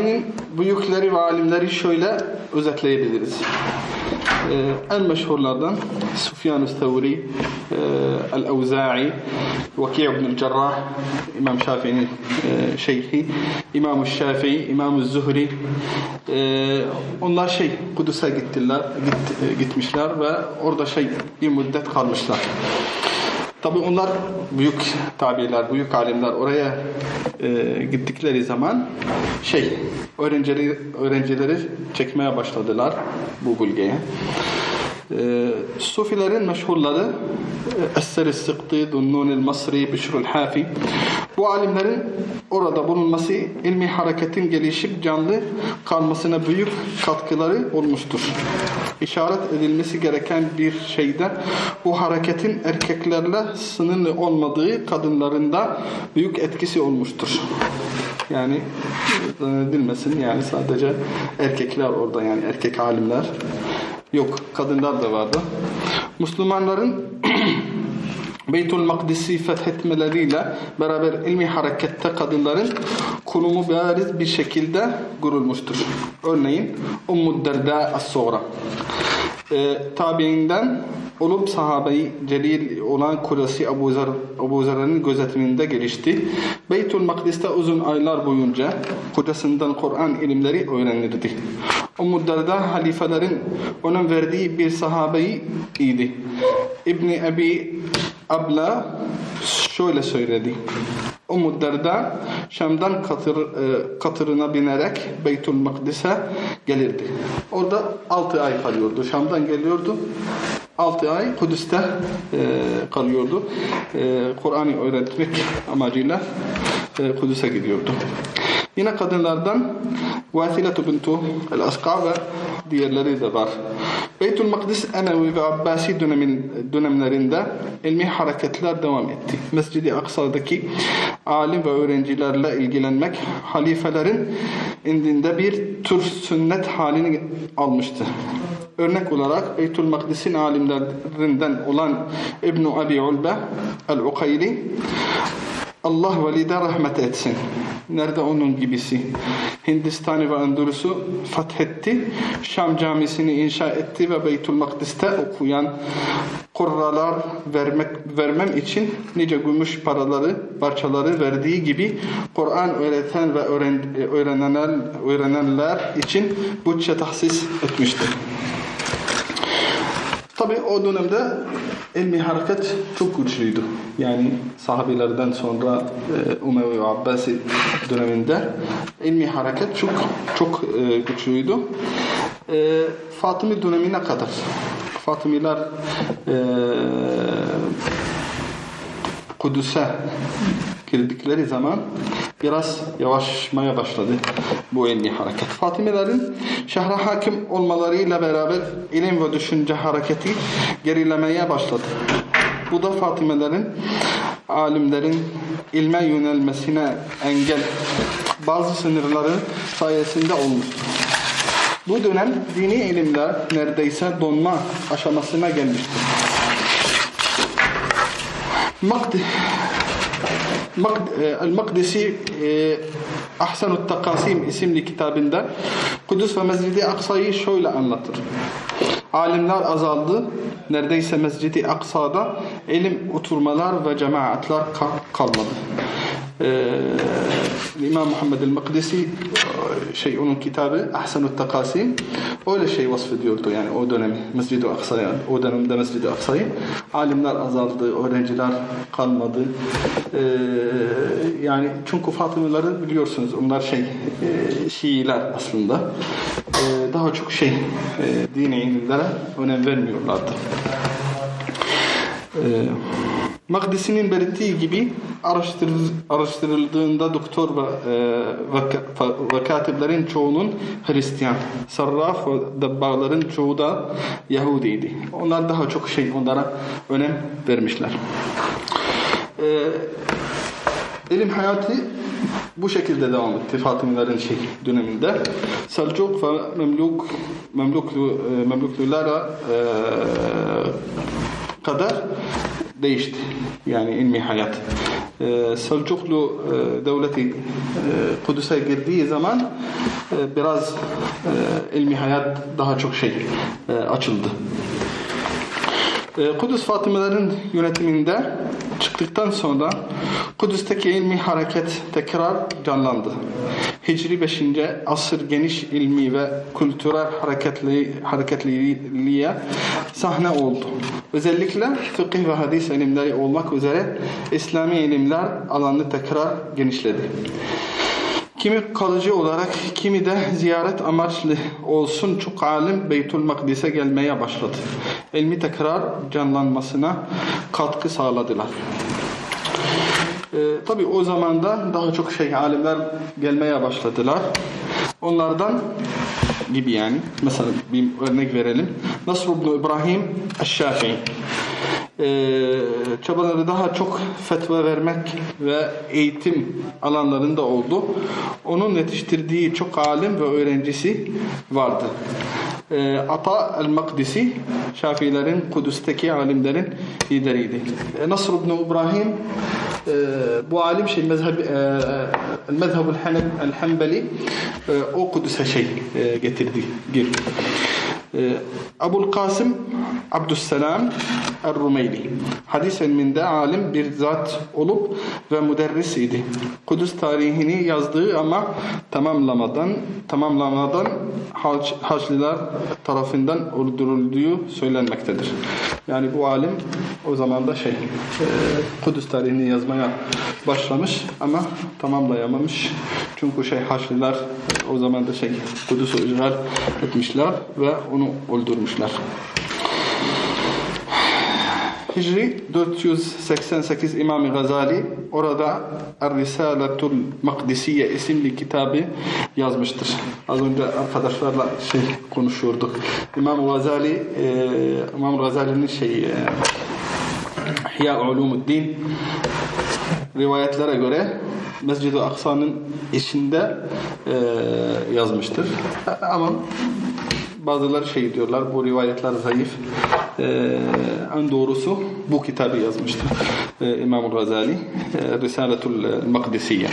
tabiinin büyükleri ve alimleri şöyle özetleyebiliriz. Ee, en meşhurlardan Sufyan-ı Thevri, e, El-Evza'i, Vaki' ibn Cerrah, İmam Şafii'nin e, şeyhi, İmam-ı Şafii, İmam-ı Zuhri. E, onlar şey Kudüs'e gittiler, git, e, gitmişler ve orada şey bir müddet kalmışlar. Tabi onlar büyük tabiler, büyük alimler oraya e, gittikleri zaman şey öğrencileri, öğrencileri çekmeye başladılar bu bölgeye. E, Sufilerin meşhurları e, Es-Seri Sıktı, Dunnun el-Masri, Bişrul Hafi bu alimlerin orada bulunması ilmi hareketin gelişip canlı kalmasına büyük katkıları olmuştur. İşaret edilmesi gereken bir şeyde bu hareketin erkeklerle sınırlı olmadığı kadınlarında büyük etkisi olmuştur. Yani zannedilmesin yani sadece erkekler orada yani erkek alimler yok kadınlar da vardı. Müslümanların Beytül Makdis'i fethetmeleriyle beraber ilmi harekette kadınların konumu bariz bir şekilde görülmüştür. Örneğin Ummu Derda As-Sonra e, tabiinden olup sahabeyi celil olan kocası Ebu, Zer, Ebu Zer'in gözetiminde gelişti. Beytül Makdis'te uzun aylar boyunca kocasından Kur'an ilimleri öğrenirdi. Ummu Derda halifelerin onun verdiği bir sahabeyi idi. İbni Ebi Abla şöyle söyledi. Ummu Derda Şam'dan katır, e, katırına binerek Beytül Makdis'e gelirdi. Orada 6 ay kalıyordu. Şam'dan geliyordu. 6 ay Kudüs'te e, kalıyordu. E, Kur'an'ı öğretmek amacıyla e, Kudüs'e gidiyordu. Yine kadınlardan Vasiletu bintu el-Asqa ve diğerleri de var. Beytül Makdis Emevi ve Abbasi dönemin, dönemlerinde ilmi hareketler devam etti. Mescid-i Aksa'daki alim ve öğrencilerle ilgilenmek halifelerin indinde bir tür sünnet halini almıştı. Örnek olarak Beytül Makdis'in alimlerinden olan İbn-i Abi Ulbe el-Ukayli Allah velide rahmet etsin. Nerede onun gibisi? Hindistan'ı ve Endülüs'ü fethetti. Şam camisini inşa etti ve Beytül Makdis'te okuyan kurralar vermek, vermem için nice gümüş paraları, parçaları verdiği gibi Kur'an öğreten ve öğren, öğrenenler, öğrenenler için bütçe tahsis etmiştir. Tabi o dönemde ilmi hareket çok güçlüydü. Yani sahabilerden sonra e, Umevi ve Abbasi döneminde ilmi hareket çok çok e, güçlüydü. E, Fatımi dönemine kadar Fatımiler e, Kudüs'e girdikleri zaman biraz yavaşmaya başladı bu ilmi hareket. Fatimelerin şehre hakim olmalarıyla beraber ilim ve düşünce hareketi gerilemeye başladı. Bu da Fatimelerin alimlerin ilme yönelmesine engel bazı sınırları sayesinde olmuştur. Bu dönem dini ilimler neredeyse donma aşamasına gelmiştir. Makdi El-Makdisi Ahsanut Takasim isimli kitabında Kudüs ve Mescid-i Aksa'yı şöyle anlatır. Alimler azaldı. Neredeyse Mescid-i Aksa'da ilim oturmalar ve cemaatler kalmadı. Ee, İmam Muhammed el-Makdisi şey onun kitabı Ahsanut Takasim öyle şey vasfediyordu yani o dönemi Mescid-i Aksa'yı o dönemde Mescid-i Aksa'yı. Alimler azaldı, öğrenciler kalmadı. Ee, yani çünkü Fatımileri biliyorsunuz onlar şey e, Şiiler aslında. Ee, daha çok şey e, dini ilimlere önem vermiyorlardı. Ee, Makdisi'nin belirttiği gibi araştırıldığında doktor ve, e, ve, katiplerin çoğunun Hristiyan, sarraf ve debbağların çoğu da Yahudiydi. Onlar daha çok şey onlara önem vermişler. E, ilim hayatı bu şekilde devam etti Fatımilerin şey döneminde. Selçuk ve Memluk Memluklu, Memluklulara e, kadar değişti. Yani ilmi hayat. Ee, Selçuklu e, devleti e, Kudüs'e girdiği zaman e, biraz e, ilmi hayat daha çok şey e, açıldı. E, Kudüs Fatımelerin yönetiminde çıktıktan sonra Kudüs'teki ilmi hareket tekrar canlandı. Hicri 5. asır geniş ilmi ve kültürel hareketli, hareketliliğe sahne oldu. Özellikle fıkıh ve hadis ilimleri olmak üzere İslami ilimler alanı tekrar genişledi. Kimi kalıcı olarak, kimi de ziyaret amaçlı olsun çok alim Beytül Makdis'e gelmeye başladı. İlmi tekrar canlanmasına katkı sağladılar. Ee, Tabi o zamanda daha çok şey alimler gelmeye başladılar. Onlardan gibi yani. Mesela bir örnek verelim. Nasr ibn İbrahim Eşşafii. Ee, çabaları daha çok fetva vermek ve eğitim alanlarında oldu. Onun yetiştirdiği çok alim ve öğrencisi vardı. Ee, Ata el-Makdisi Şafiilerin Kudüs'teki alimlerin lideriydi. Ee, Nasr ibn İbrahim e, bu alim şey mezheb e, mezhebul el-Hanbeli e, o Kudüs'e şey getirdi, girdi. E, Abul Kasım Abdüsselam Er-Rumeyli hadis ilminde alim bir zat olup ve müderris idi. Kudüs tarihini yazdığı ama tamamlamadan tamamlamadan Haç, Haçlılar tarafından öldürüldüğü söylenmektedir. Yani bu alim o zaman da şey e, Kudüs tarihini yazmaya başlamış ama tamamlayamamış. Çünkü şey Haçlılar o zaman da şey Kudüs'ü işgal etmişler ve onu öldürmüşler. Hicri 488 İmam Gazali orada Er-Risaletul Makdisiye isimli kitabı yazmıştır. Az önce arkadaşlarla şey konuşuyorduk. İmam Gazali e, İmam Gazali'nin şey e, Hiya Ulumuddin rivayetlere göre Mescid-i Aksa'nın içinde e, yazmıştır. Ama bazıları şey diyorlar bu rivayetler zayıf. Ee, en doğrusu bu kitabı yazmıştır ee, İmam Gazali e, Risaletul Makdisiye.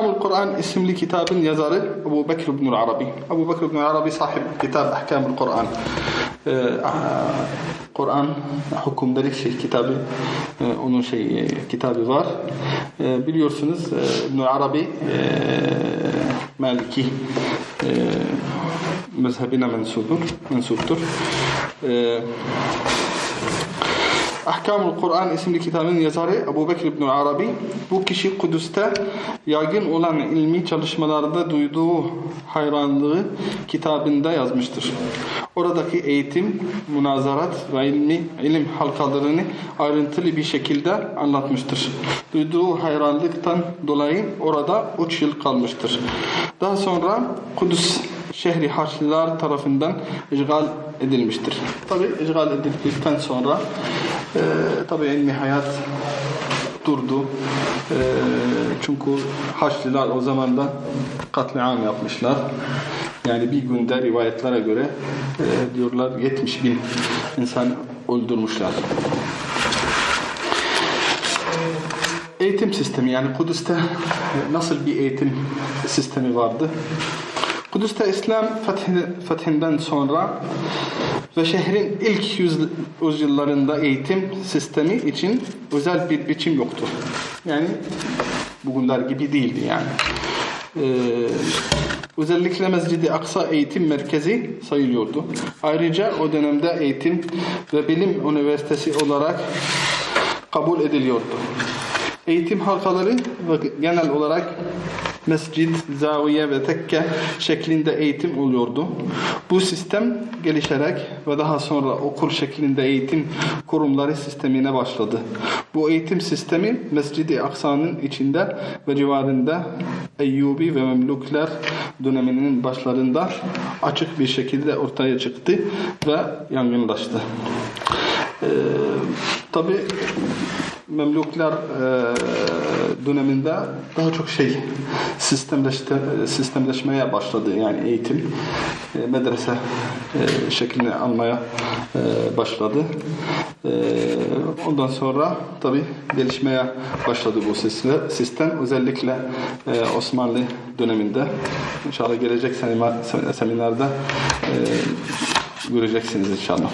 Ahkamul Kur'an isimli kitabın yazarı Ebu Bekir ibn Arabi. Ebu Bekir ibn Arabi sahip kitab Ahkamul Kur'an. Ee, Kur'an hükümleri şey kitabı e, onun şey e, kitabı var. E, biliyorsunuz e, İbn Arabi e, Maliki e, mezhebine mensuptur. mensuptur. E, Ahkamul Kur'an isimli kitabın yazarı Ebu Bekir İbn Arabi bu kişi Kudüs'te yaygın olan ilmi çalışmalarda duyduğu hayranlığı kitabında yazmıştır. Oradaki eğitim, münazarat ve ilmi, ilim halkalarını ayrıntılı bir şekilde anlatmıştır. Duyduğu hayranlıktan dolayı orada 3 yıl kalmıştır. Daha sonra Kudüs şehri Haçlılar tarafından işgal edilmiştir. Tabi işgal edildikten sonra e, tabi ilmi hayat durdu. E, çünkü Haçlılar o zaman da katliam yapmışlar. Yani bir günde rivayetlere göre e, diyorlar 70 bin insan öldürmüşler. Eğitim sistemi yani Kudüs'te nasıl bir eğitim sistemi vardı? Kudüs'te İslam fethinden sonra ve şehrin ilk yüz, yüzyıllarında eğitim sistemi için özel bir biçim yoktu. Yani bugünler gibi değildi yani. Ee, özellikle Mescid-i Aksa eğitim merkezi sayılıyordu. Ayrıca o dönemde eğitim ve bilim üniversitesi olarak kabul ediliyordu. Eğitim halkaları genel olarak mescid, zaviye ve tekke şeklinde eğitim oluyordu. Bu sistem gelişerek ve daha sonra okul şeklinde eğitim kurumları sistemine başladı. Bu eğitim sistemi Mescid-i Aksa'nın içinde ve civarında Eyyubi ve Memlukler döneminin başlarında açık bir şekilde ortaya çıktı ve yangınlaştı. Ee, Tabi Memluklar e, döneminde daha çok şey sistemleşte, sistemleşmeye başladı yani eğitim e, medrese e, şeklini almaya e, başladı. E, ondan sonra tabi gelişmeye başladı bu sistem. Özellikle e, Osmanlı döneminde inşallah gelecek seminer- seminerde e, göreceksiniz inşallah.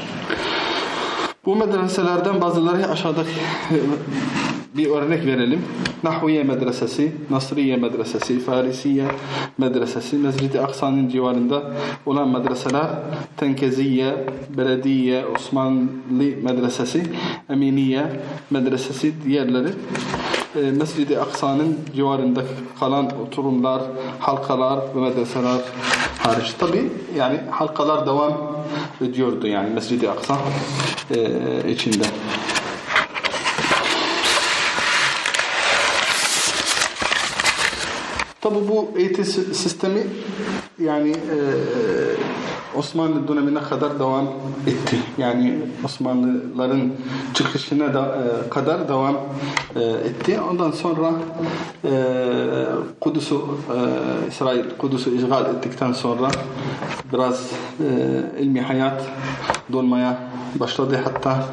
Bu mədrəsələrdən bazıları aşağıdakı bir örnek verelim. Nahviye Medresesi, Nasriye Medresesi, Farisiye Medresesi, Mescid-i Aksa'nın civarında olan medreseler Tenkeziye, Belediye, Osmanlı Medresesi, Eminiye Medresesi diğerleri e, Mescid-i Aksa'nın civarında kalan oturumlar, halkalar ve medreseler hariç. Tabi yani halkalar devam ediyordu yani Mescid-i Aksa e, içinde. Tabi bu eğitim si- sistemi yani e, Osmanlı dönemine kadar devam etti. Yani Osmanlıların çıkışına da e, kadar devam e, etti. Ondan sonra e, Kudüs'ü e, İsrail Kudüs'ü işgal ettikten sonra biraz e, ilmi hayat dolmaya başladı. Hatta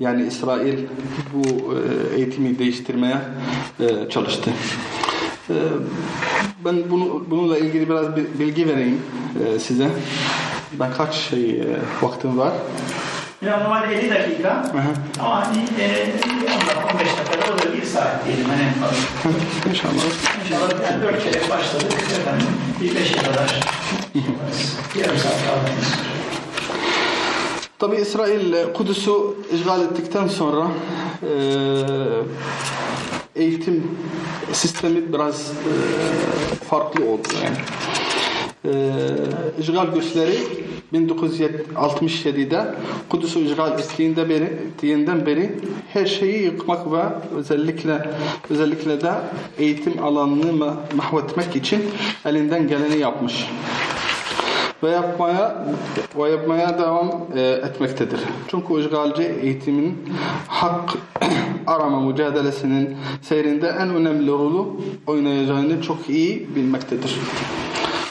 yani İsrail bu e, eğitimi değiştirmeye e, çalıştı. Ee, Ben bunu bununla ilgili biraz bir bilgi vereyim e, size. Ben kaç şey e, vaktim var? Ya normalde 50 dakika hı. ama hani e, 10 15 dakikada o da 1 saat diyelim hani en fazla. İnşallah. İnşallah yani 4 kere başladık efendim bir 5'e kadar yarım saat kaldığımız. Tabi İsrail Kudüs'ü işgal ettikten sonra e, eğitim sistemi biraz e, farklı oldu yani. E, işgal güçleri 1967'de Kudüs'ü işgal ettiğinde beri, ettiğinden beri her şeyi yıkmak ve özellikle özellikle de eğitim alanını ma- mahvetmek için elinden geleni yapmış ve yapmaya ve yapmaya devam e, etmektedir. Çünkü işgalci eğitimin hak arama mücadelesinin seyrinde en önemli rolü oynayacağını çok iyi bilmektedir.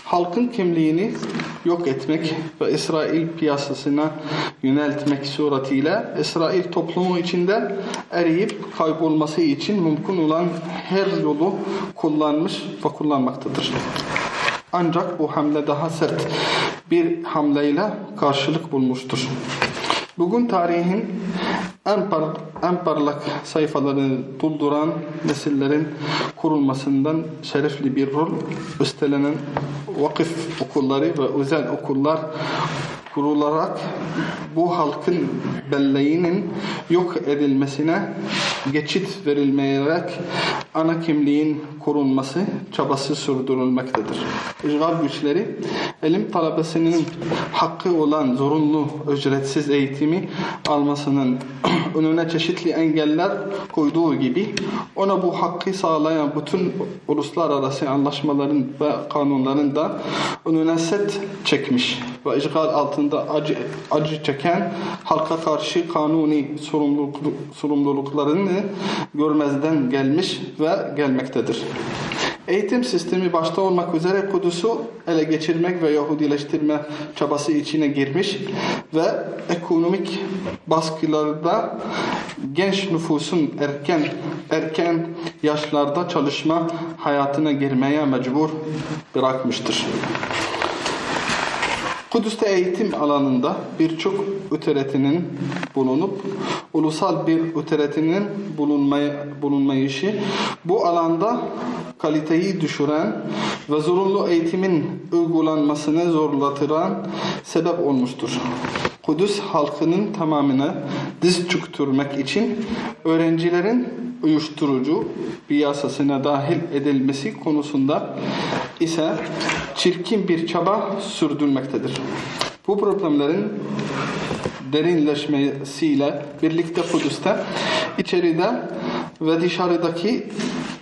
Halkın kimliğini yok etmek ve İsrail piyasasına yöneltmek suretiyle İsrail toplumu içinde eriyip kaybolması için mümkün olan her yolu kullanmış ve kullanmaktadır. Ancak bu hamle daha sert bir hamleyle karşılık bulmuştur. Bugün tarihin en, par en parlak sayfalarını dolduran nesillerin kurulmasından şerefli bir rol üstlenen vakıf okulları ve özel okullar kurularak bu halkın belleğinin yok edilmesine geçit verilmeyerek ana kimliğin korunması çabası sürdürülmektedir. İşgal güçleri elim talebesinin hakkı olan zorunlu ücretsiz eğitimi almasının önüne çeşitli engeller koyduğu gibi ona bu hakkı sağlayan bütün uluslararası anlaşmaların ve kanunların da önüne set çekmiş ve işgal altında acı, acı çeken halka karşı kanuni sorumluluk, sorumluluklarını görmezden gelmiş ve gelmektedir. Eğitim sistemi başta olmak üzere Kudüs'ü ele geçirmek ve Yahudileştirme çabası içine girmiş ve ekonomik baskılarda genç nüfusun erken erken yaşlarda çalışma hayatına girmeye mecbur bırakmıştır. Kudüs'te eğitim alanında birçok öteretinin bulunup ulusal bir öteretinin bulunmay bulunmayışı bu alanda kaliteyi düşüren ve zorunlu eğitimin uygulanmasını zorlatıran sebep olmuştur. Kudüs halkının tamamına diz çöktürmek için öğrencilerin uyuşturucu piyasasına dahil edilmesi konusunda ise çirkin bir çaba sürdürmektedir. Bu problemlerin derinleşmesiyle birlikte Kudüs'te içeride ve dışarıdaki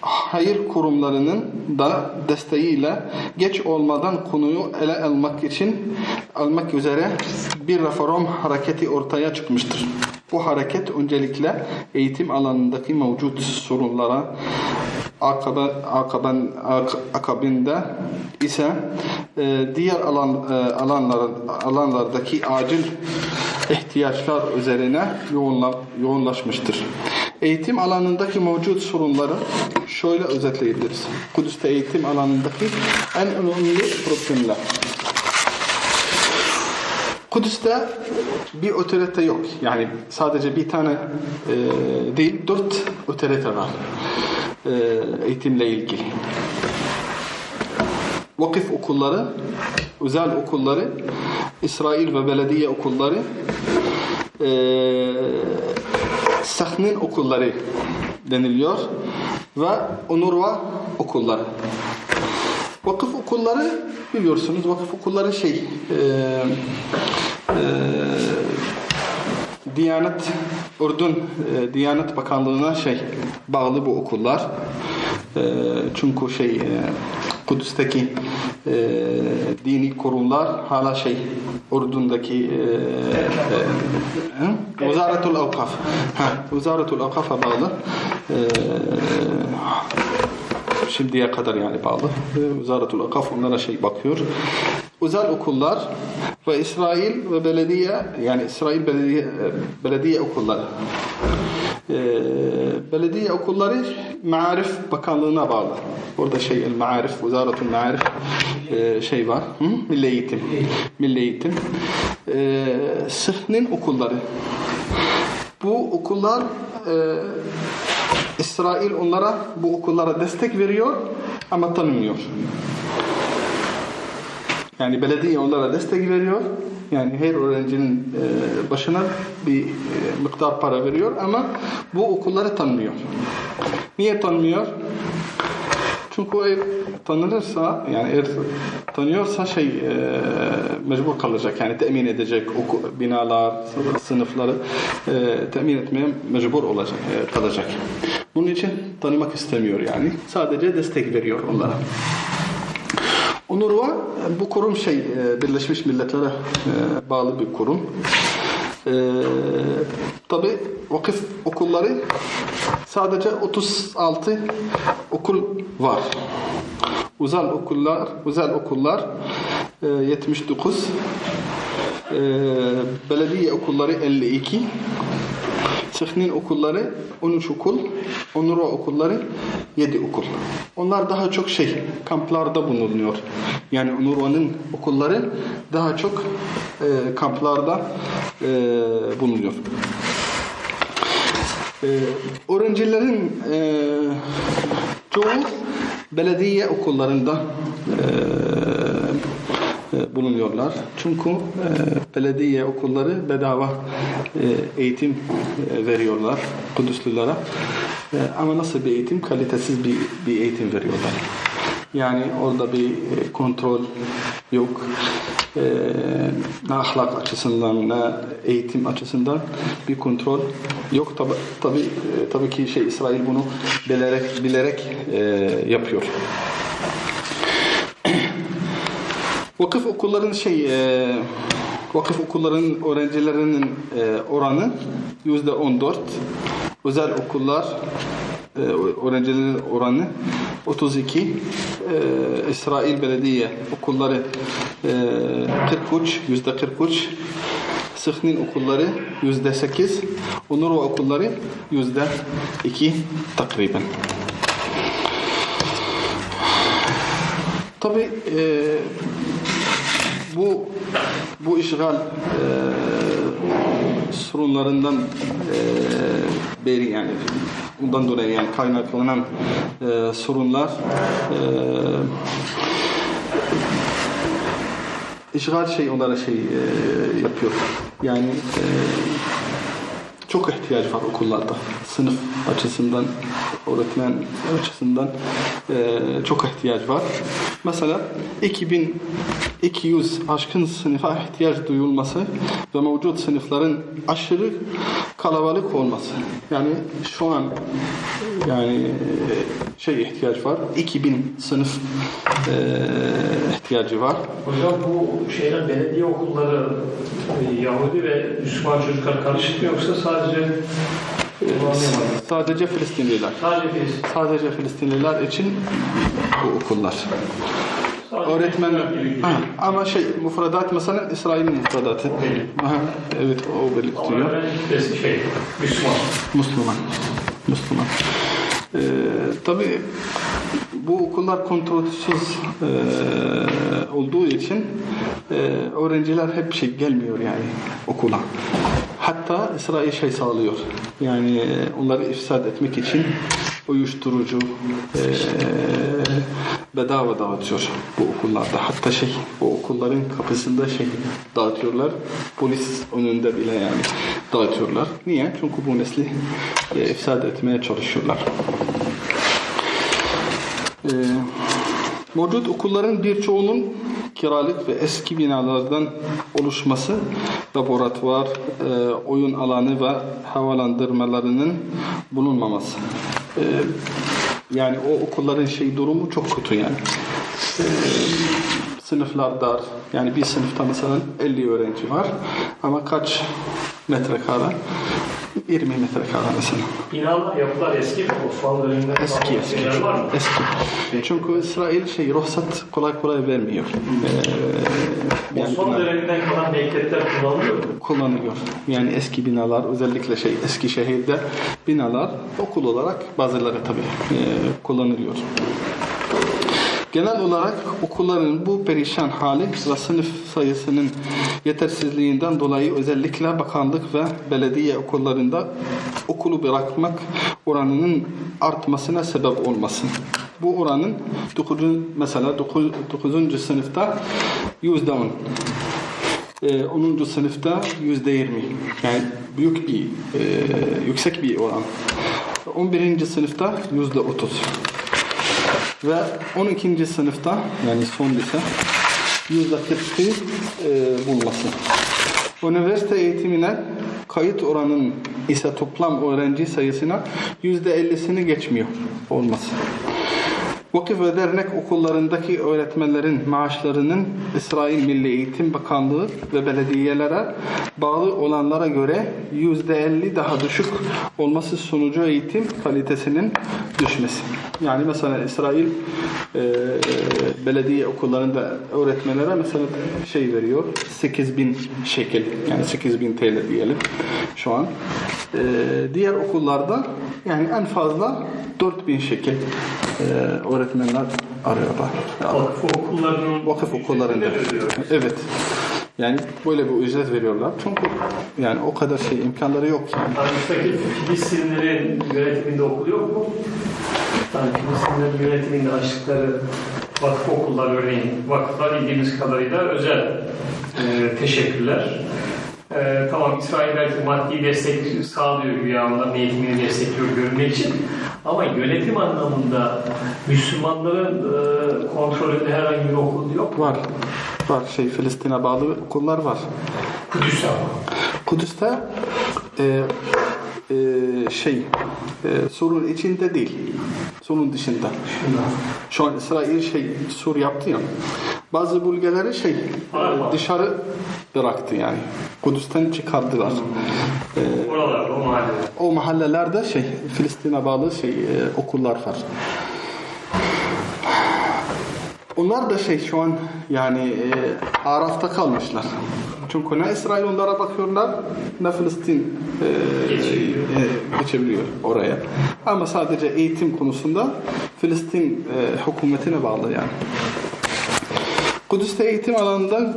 hayır kurumlarının da desteğiyle geç olmadan konuyu ele almak için almak üzere bir reform hareketi ortaya çıkmıştır. Bu hareket öncelikle eğitim alanındaki mevcut sorunlara akabe, akaben, ak- akabinde ise e, diğer alan e, alanların alanlardaki acil ihtiyaçlar üzerine yoğunla, yoğunlaşmıştır. Eğitim alanındaki mevcut sorunları şöyle özetleyebiliriz. Kudüs'te eğitim alanındaki en önemli problemler. Kudüs'te bir otorite yok. Yani sadece bir tane e, değil, dört otorite var e, eğitimle ilgili. Vakıf okulları, özel okulları, İsrail ve belediye okulları, e, Sahnin okulları deniliyor ve Onurva okulları. Vakıf okulları biliyorsunuz vakıf okulları şey e, Diyanet Ürdün e, Diyanet Bakanlığı'na şey bağlı bu okullar. E, çünkü şey e, Kudüs'teki e, dini kurumlar hala şey Ürdün'deki e, e, Vizaratul Avkaf. Ha, Vizaratul Avkaf'a bağlı. E, şimdiye kadar yani bağlı. Vizaratul Akaf onlara şey bakıyor. Özel okullar ve İsrail ve belediye yani İsrail belediye, belediye okulları. Ee, belediye okulları Maarif Bakanlığı'na bağlı. Orada şey el Maarif, Vizaratul Maarif e, şey var. Hı? Milli Eğitim. Milli Eğitim. Ee, Sıhnin okulları. Bu okullar e, İsrail onlara bu okullara destek veriyor ama tanımıyor. Yani belediye onlara destek veriyor. Yani her öğrencinin e, başına bir e, miktar para veriyor ama bu okulları tanımıyor. Niye tanımıyor? Çünkü eğer tanınırsa yani eğer tanıyorsa şey e, mecbur kalacak yani temin edecek oku, binalar, sınıfları e, temin etmeye mecbur olacak, e, kalacak. Bunun için tanımak istemiyor yani. Sadece destek veriyor onlara. UNRWA bu kurum şey e, Birleşmiş Milletler'e e, bağlı bir kurum. E, Tabi vakıf okulları sadece 36 okul var. Özel okullar, özel okullar e, 79, e, belediye okulları 52, Sıhnin okulları 13 okul, Onurwa okulları 7 okul. Onlar daha çok şey, kamplarda bulunuyor. Yani Onurwa'nın okulları daha çok e, kamplarda e, bulunuyor. E, öğrencilerin e, çoğu belediye okullarında e, e, bulunuyorlar. Çünkü e, belediye okulları bedava e, eğitim e, veriyorlar Kudüslülere. Ama nasıl bir eğitim? Kalitesiz bir, bir eğitim veriyorlar. Yani orada bir kontrol yok. E, ne ahlak açısından ne eğitim açısından bir kontrol yok. Tabi tabi tabii ki şey İsrail bunu bilerek bilerek e, yapıyor. Vakıf okulların şey e, vakıf okulların öğrencilerinin e, oranı yüzde on dört. Özel okullar e, öğrencilerin oranı 32. E, İsrail Belediye okulları e, 43, yüzde 43. Sıhnin okulları yüzde 8. Onurva okulları yüzde 2 takriben. Tabi e, bu bu işgal e, sorunlarından e, beri yani bundan dolayı yani kaynaklanan e, sorunlar e, işgal şey onlara şey e, yapıyor. Yani e, çok ihtiyaç var okullarda. Sınıf açısından, öğretmen açısından e, çok ihtiyaç var. Mesela 2200 aşkın sınıfa ihtiyaç duyulması ve mevcut sınıfların aşırı kalabalık olması. Yani şu an yani şey ihtiyaç var. 2000 sınıf e, ihtiyacı var. Hocam bu şeyler belediye okulları e, Yahudi ve Müslüman çocuklar karışık mı yoksa sadece sadece. Sadece Filistinliler. Sadece Filistin. Sadece Filistinliler için bu okullar. Sadece Ha, ama şey müfredat mesela İsrail'in müfredatı. Ha, evet o Ama belirtiyor. kitlesi şey, Müslüman. Müslüman. Müslüman. Ee, tabii bu okullar kontrolsüz e, olduğu için e, öğrenciler hep şey gelmiyor yani okula. Hatta İsrail şey sağlıyor. Yani e, onları ifsad etmek için uyuşturucu e, bedava dağıtıyor bu okullarda. Hatta şey bu okulların kapısında şey dağıtıyorlar. Polis önünde bile yani dağıtıyorlar. Niye? Çünkü bu nesli e, ifsad etmeye çalışıyorlar. Ee, mevcut okulların birçoğunun kiralık ve eski binalardan oluşması, laboratuvar, e, oyun alanı ve havalandırmalarının bulunmaması. Ee, yani o okulların şey durumu çok kötü yani. Ee, sınıflar dar. Yani bir sınıfta mesela 50 öğrenci var ama kaç metrekare? 20 metrekare mesela. Binalar, yapılar eski mi? Osmanlı döneminden Eski eski. şeyler var mı? Eski. Çünkü İsrail şey ruhsat kolay kolay vermiyor. Ee, yani Osmanlı bina- döneminden kalan mektepler kullanılıyor mu? kullanıyor. Yani eski binalar özellikle şey eski şehirde binalar okul olarak bazıları tabii e, kullanılıyor. Genel olarak okulların bu perişan hali ve sınıf sayısının yetersizliğinden dolayı özellikle bakanlık ve belediye okullarında okulu bırakmak oranının artmasına sebep olmasın. Bu oranın 9. mesela 9. 9. sınıfta %10 ee, 10. sınıfta yüzde yirmi. Yani büyük bir, e, yüksek bir oran. 11. sınıfta yüzde otuz. Ve 12. sınıfta yani son lise yüzde kırkı e, bulması. Üniversite eğitimine kayıt oranın ise toplam öğrenci sayısına yüzde ellisini geçmiyor olması. Vakıf ve dernek okullarındaki öğretmenlerin maaşlarının İsrail Milli Eğitim Bakanlığı ve belediyelere bağlı olanlara göre %50 daha düşük olması sonucu eğitim kalitesinin düşmesi. Yani mesela İsrail e, belediye okullarında öğretmenlere mesela şey veriyor 8000 şekil yani 8000 TL diyelim şu an. E, diğer okullarda yani en fazla 4000 şekil e, öğretmenler arıyorlar. Yani Vakıf okullarının vakıf okullarında. Evet. Yani böyle bir ücret veriyorlar. Çünkü yani o kadar şey imkanları yok yani. Müstakil Filistinlilerin yönetiminde okul yok mu? Yani Filistinlilerin yönetiminde açtıkları vakıf okullar örneğin vakıflar bildiğimiz kadarıyla özel e, teşekkürler. E, tamam İsrail belki maddi destek sağlıyor güya onların eğitimini destekliyor görünmek için. Ama yönetim anlamında Müslümanların e, kontrolünde herhangi bir okul yok. Var. Var şey Filistin'e bağlı okullar var. Kudüs'te. Kudüs'te e, e, şey e, sorun içinde değil. Sorun dışında. Şu an İsrail şey sur yaptı ya. Bazı bölgeleri şey e, dışarı bıraktı yani. Kudüs'ten çıkardılar. E, Oralarda, o mahallede. o mahallelerde şey Filistin'e bağlı şey e, okullar var. Onlar da şey şu an yani e, arafta kalmışlar. Çünkü ne İsrail onlara bakıyorlar ne Filistin e, Geçebiliyor. e, geçebiliyor oraya. Ama sadece eğitim konusunda Filistin e, hükümetine bağlı yani. Kudüs'te eğitim alanında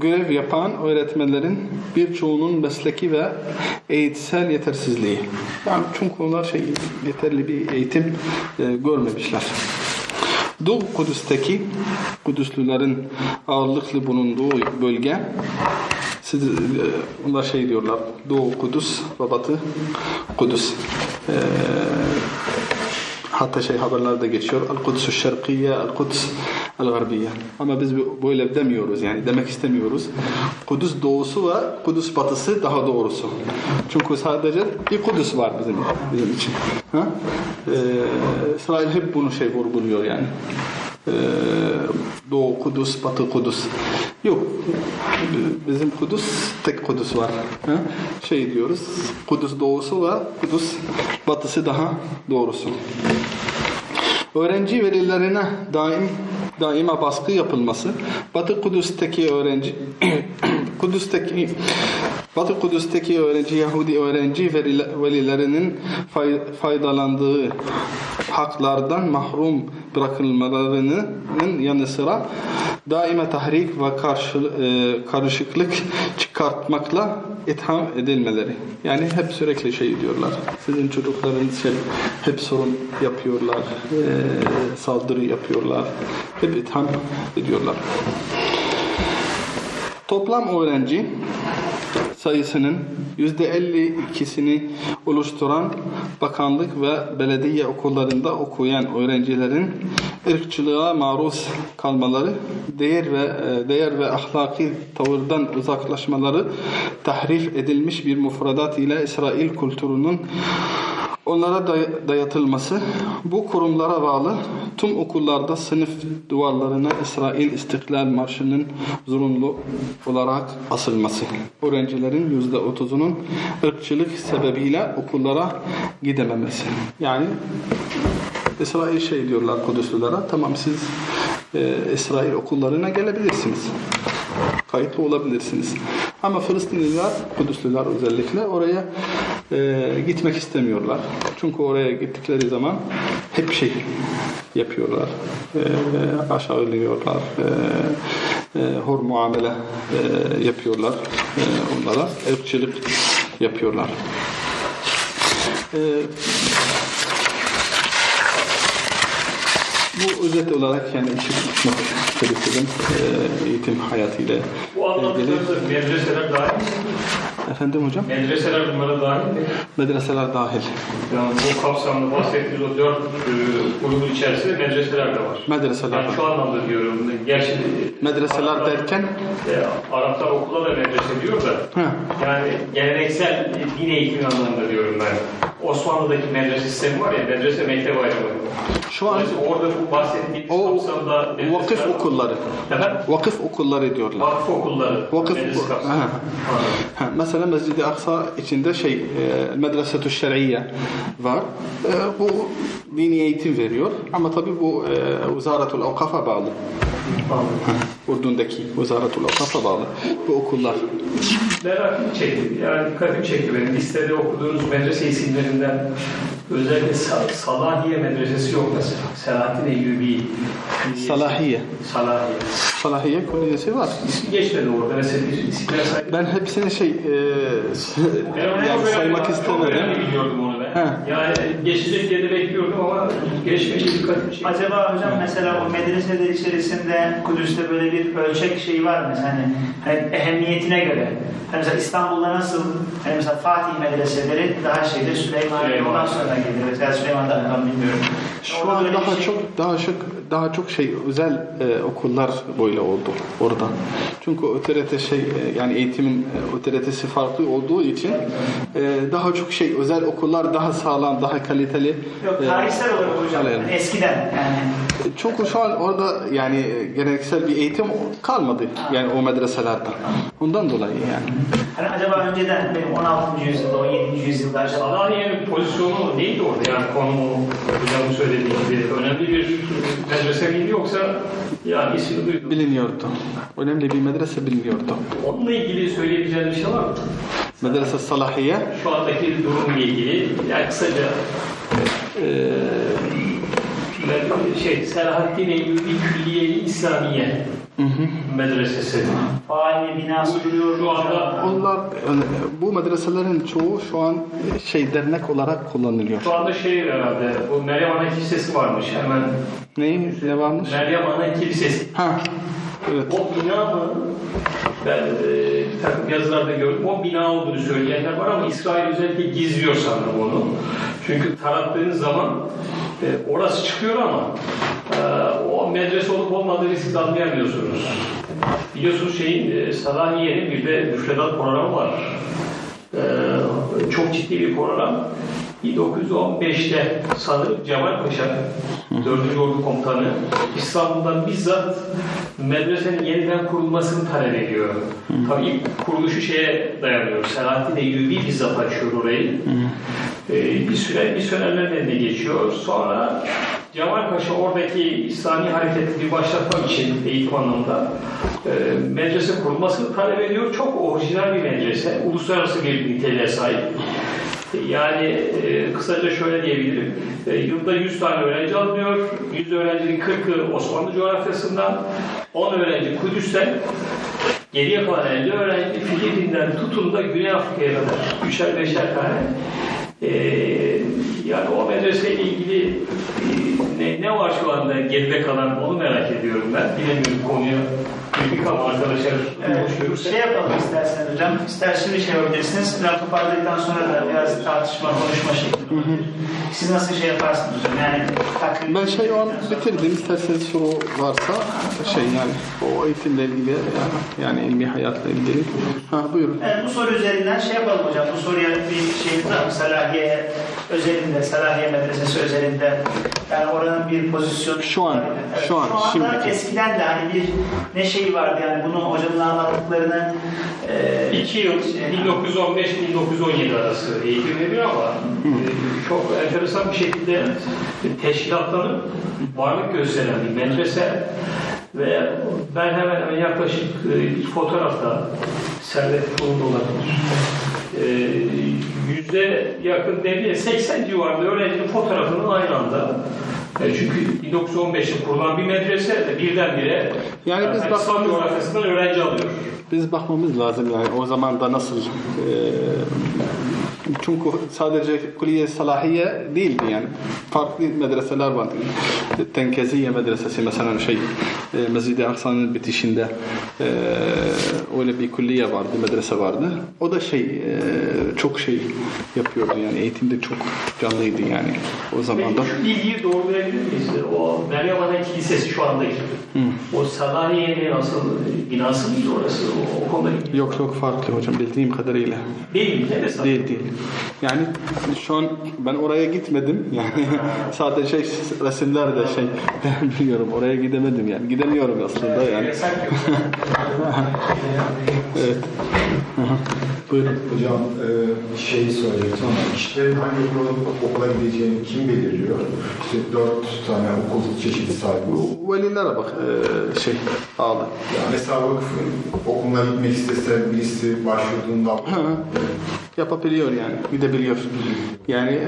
görev yapan öğretmenlerin birçoğunun mesleki ve eğitsel yetersizliği. Yani çünkü onlar şey yeterli bir eğitim e, görmemişler. Doğu Kudüs'teki Kudüslülerin ağırlıklı bulunduğu bölge siz, e, onlar şey diyorlar Doğu Kudüs ve Kudüs. E, hatta şey haberlerde geçiyor. El-Kudüs Şerkiye, El-Kudüs El-Garbiye. Ama biz böyle demiyoruz yani demek istemiyoruz. Kudüs doğusu ve Kudüs batısı daha doğrusu. Çünkü sadece bir Kudüs var bizim bizim için. Ha? Ee, İsrail hep bunu şey vurguluyor yani. Ee, Doğu Kudüs, Batı Kudüs. Yok. Bizim Kudüs tek Kudüs var. Şey diyoruz. Kudüs doğusu ve Kudüs batısı daha doğrusu. Öğrenci velilerine daim daima baskı yapılması, Batı Kudüs'teki öğrenci Kudüs'teki Batı Kudüs'teki öğrenci Yahudi öğrenci velile- velilerinin fay- faydalandığı haklardan mahrum bırakılmalarının yanı sıra daima tahrik ve karşı, e, karışıklık çıkartmakla itham edilmeleri. Yani hep sürekli şey diyorlar. Sizin çocuklarınız şey, hep sorun yapıyorlar, e, saldırı yapıyorlar, hep itham ediyorlar. Toplam öğrenci sayısının %52'sini oluşturan bakanlık ve belediye okullarında okuyan öğrencilerin ırkçılığa maruz kalmaları, değer ve e, değer ve ahlaki tavırdan uzaklaşmaları tahrif edilmiş bir mufradat ile İsrail kültürünün onlara day- dayatılması, bu kurumlara bağlı tüm okullarda sınıf duvarlarına İsrail İstiklal Marşı'nın zorunlu olarak asılması. Öğrencilerin yüzde otuzunun ırkçılık sebebiyle okullara gidememesi. Yani İsrail şey diyorlar Kudüslülere, tamam siz e, İsrail okullarına gelebilirsiniz kayıtlı olabilirsiniz. Ama Filistinliler, Kudüslüler özellikle oraya e, gitmek istemiyorlar. Çünkü oraya gittikleri zaman hep şey yapıyorlar. E, aşağılıyorlar. E, e, hor muamele e, yapıyorlar e, onlara. Irkçılık yapıyorlar. E, bu özet olarak yani ışık tutmak istedim eğitim hayatıyla Bu anlattıklarınızda medreseler dahil mi? Efendim hocam? Medreseler bunlara dahil mi? Medreseler dahil. Yani bu kapsamda bahsettiğiniz o dört e, grubun içerisinde medreseler de var. Medreseler Yani var. şu anlamda diyorum. Gerçi Medreseler Araplar- derken e, Araplar okula da medrese diyor da ha, yani geleneksel din eğitimi anlamında diyorum ben. Osmanlı'daki medrese sistemi var ya, medrese mektep ayrımı. şu an Dolayısıyla orada bu bahsettiğimiz o kapsamda vakıf okulları. Efendim? Vakıf okulları diyorlar. Vakıf okulları. Vakıf medrese okul- mesela Mescid-i Aksa içinde şey e, Medresetü Şer'iyye var. E, bu dini eğitim veriyor. Ama tabi bu e, Vizaratul Avkaf'a bağlı. Urdun'daki Vizaratul Avkaf'a bağlı. Bu okullar. Merakımı çekti. Yani dikkatimi çekti benim. Listede okuduğunuz medrese isimlerinden özellikle Sa- Salahiye Medresesi yok mesela. Selahattin Eyyubi. Salahiye. Salahiye. Salahiye Külliyesi var. İsmi geçmedi orada. Mesela. Ben hepsini şey e, yani çok saymak istemedim. Yani geçecek diye de bekliyordum ama geçmeyince dikkatimi çekti. Acaba hocam mesela o medreseler içerisinde Kudüs'te böyle bir ölçek şeyi var mı? Hani, hani ehemmiyetine göre. Hani mesela İstanbul'da nasıl hani mesela Fatih medreseleri daha şeyde Süleyman. ondan sonra gelir. Mesela Süleyman'da ben bilmiyorum. Şu an daha şey- çok daha çok daha çok şey özel e, okullar böyle oldu orada. Çünkü otorite şey e, yani eğitimin e, otoritesi farklı olduğu için e, daha çok şey özel okullar daha sağlam, daha kaliteli. Yok e, tarihsel olarak hocam. hale- hani eskiden yani. Çünkü şu an orada yani e, geleneksel bir eğitim kalmadı yani o medreselerde. Ondan dolayı yani. Hani acaba önceden benim 16. yüzyılda 17. yüzyılda acaba Salahiye'nin pozisyonu neydi orada? Yani konumu hocamın söylediği gibi önemli bir medrese miydi yoksa yani ismini duydum. Biliniyordu. Önemli bir medrese biliniyordu. Onunla ilgili söyleyebileceğiniz bir şey var mı? Medrese Salahiye Şu andaki durumla ilgili yani kısaca e, ben- şey Selahaddin Eyyubi Külliye-i İslamiye Medresesi. faal bir binası duruyor. Şu anda onlar bu medreselerin çoğu şu an şey dernek olarak kullanılıyor. şu anda şey herhalde bu Meryem Ana Kilisesi varmış hemen. Ne ne varmış? Meryem Ana Kilisesi. Ha. Evet. O bina mı? Ben e, yazılarda gördüm. O bina olduğunu söyleyenler var ama İsrail özellikle gizliyor sanırım onu. Çünkü tarattığınız zaman e, orası çıkıyor ama e, o medrese olup olmadığını siz anlayamıyorsunuz. Biliyorsunuz şeyin e, Salahiye'nin bir de müfredat programı var. E, çok ciddi bir program. 1915'te sanırım Cemal Paşa 4. Ordu Komutanı İstanbul'dan bizzat medresenin yeniden kurulmasını talep ediyor. Tabii ilk kuruluşu şeye dayanıyor. Selahattin Eyyubi bizzat açıyor orayı. Ee, bir süre süreler eline geçiyor. Sonra Cemal Paşa oradaki İslami hareketi bir başlatmak için eğitim anlamında e, medrese kurulmasını talep ediyor. Çok orijinal bir medrese. Uluslararası bir niteliğe sahip. Yani e, kısaca şöyle diyebilirim. E, yılda 100 tane öğrenci alınıyor. 100 öğrencinin 40'ı Osmanlı coğrafyasından, 10 öğrenci Kudüs'ten, geriye kalan 50 öğrenci Filipin'den tutun da Güney Afrika'ya kadar. Üçer beşer tane. E, yani o medreseyle ilgili e, ne, ne var şu anda geride kalan onu merak ediyorum ben. Bilemiyorum konuyu. Ama arkadaşlar Evet, görürse. şey yapalım isterseniz hocam. İster şimdi şey yapabilirsiniz. Biraz toparladıktan sonra da biraz tartışma, konuşma şeklinde. Siz nasıl şey yaparsınız hocam? Yani takvim... Ben şey o an bitirdim. İsterseniz soru varsa şey yani o eğitimle ilgili yani, yani ilmi hayatla ilgili. Ha buyurun. Evet, bu soru üzerinden şey yapalım hocam. Bu soruya bir şey var mı? Salahiye özelinde, Salahiye Medresesi özelinde. Yani oranın bir pozisyonu... Şu an, Evet, şu an, Şu anda şimdiki. eskiden de hani bir ne şey vardı yani bunu hocamın anlattıklarını... E, 2 yıl, 1915-1917 arası eğitim veriyor ama e, çok enteresan bir şekilde teşkilatlanıp varlık gösteren bir medrese ve ben hemen hemen yaklaşık e, fotoğrafta Servet Kurum'da olabilir. E, yüzde yakın demeye 80 civarında öğrencinin fotoğrafının aynı anda çünkü 1915'te kurulan bir medrese de birdenbire Yani biz İslam bakmamız- coğrafyasından öğrenci alıyor. Biz bakmamız lazım yani o zaman da nasıl e, çünkü sadece Kulliye Salahiye değildi yani farklı medreseler vardı. Tenkeziye medresesi mesela şey e, Mescid-i Aksa'nın bitişinde e, öyle bir kulliye vardı, medrese vardı. O da şey e, çok şey yapıyordu yani eğitimde çok canlıydı yani o zaman da. Peki şu bilgiyi doğrulayabilir miyiz? O Meryem Ana Kilisesi şu andaki. O Salahiye'nin asıl binası mıydı orası? O, o konuda Yok yok farklı hocam bildiğim kadarıyla. değil mi? De Değil değil. Yani şu an ben oraya gitmedim. Yani sadece şey, resimlerde şey biliyorum. Oraya gidemedim yani. Gidemiyorum aslında yani. Evet. Buyurun. Hocam e, şeyi söyleyecektim ama kişilerin hangi okula, okula gideceğini kim belirliyor? İşte dört tane okul çeşidi sahibi. Velilere bak e, şey ağlı. Yani mesela vakıfın okuluna gitmek istese birisi başvurduğunda. Yapabiliyor yani. Gidebiliyor. Yani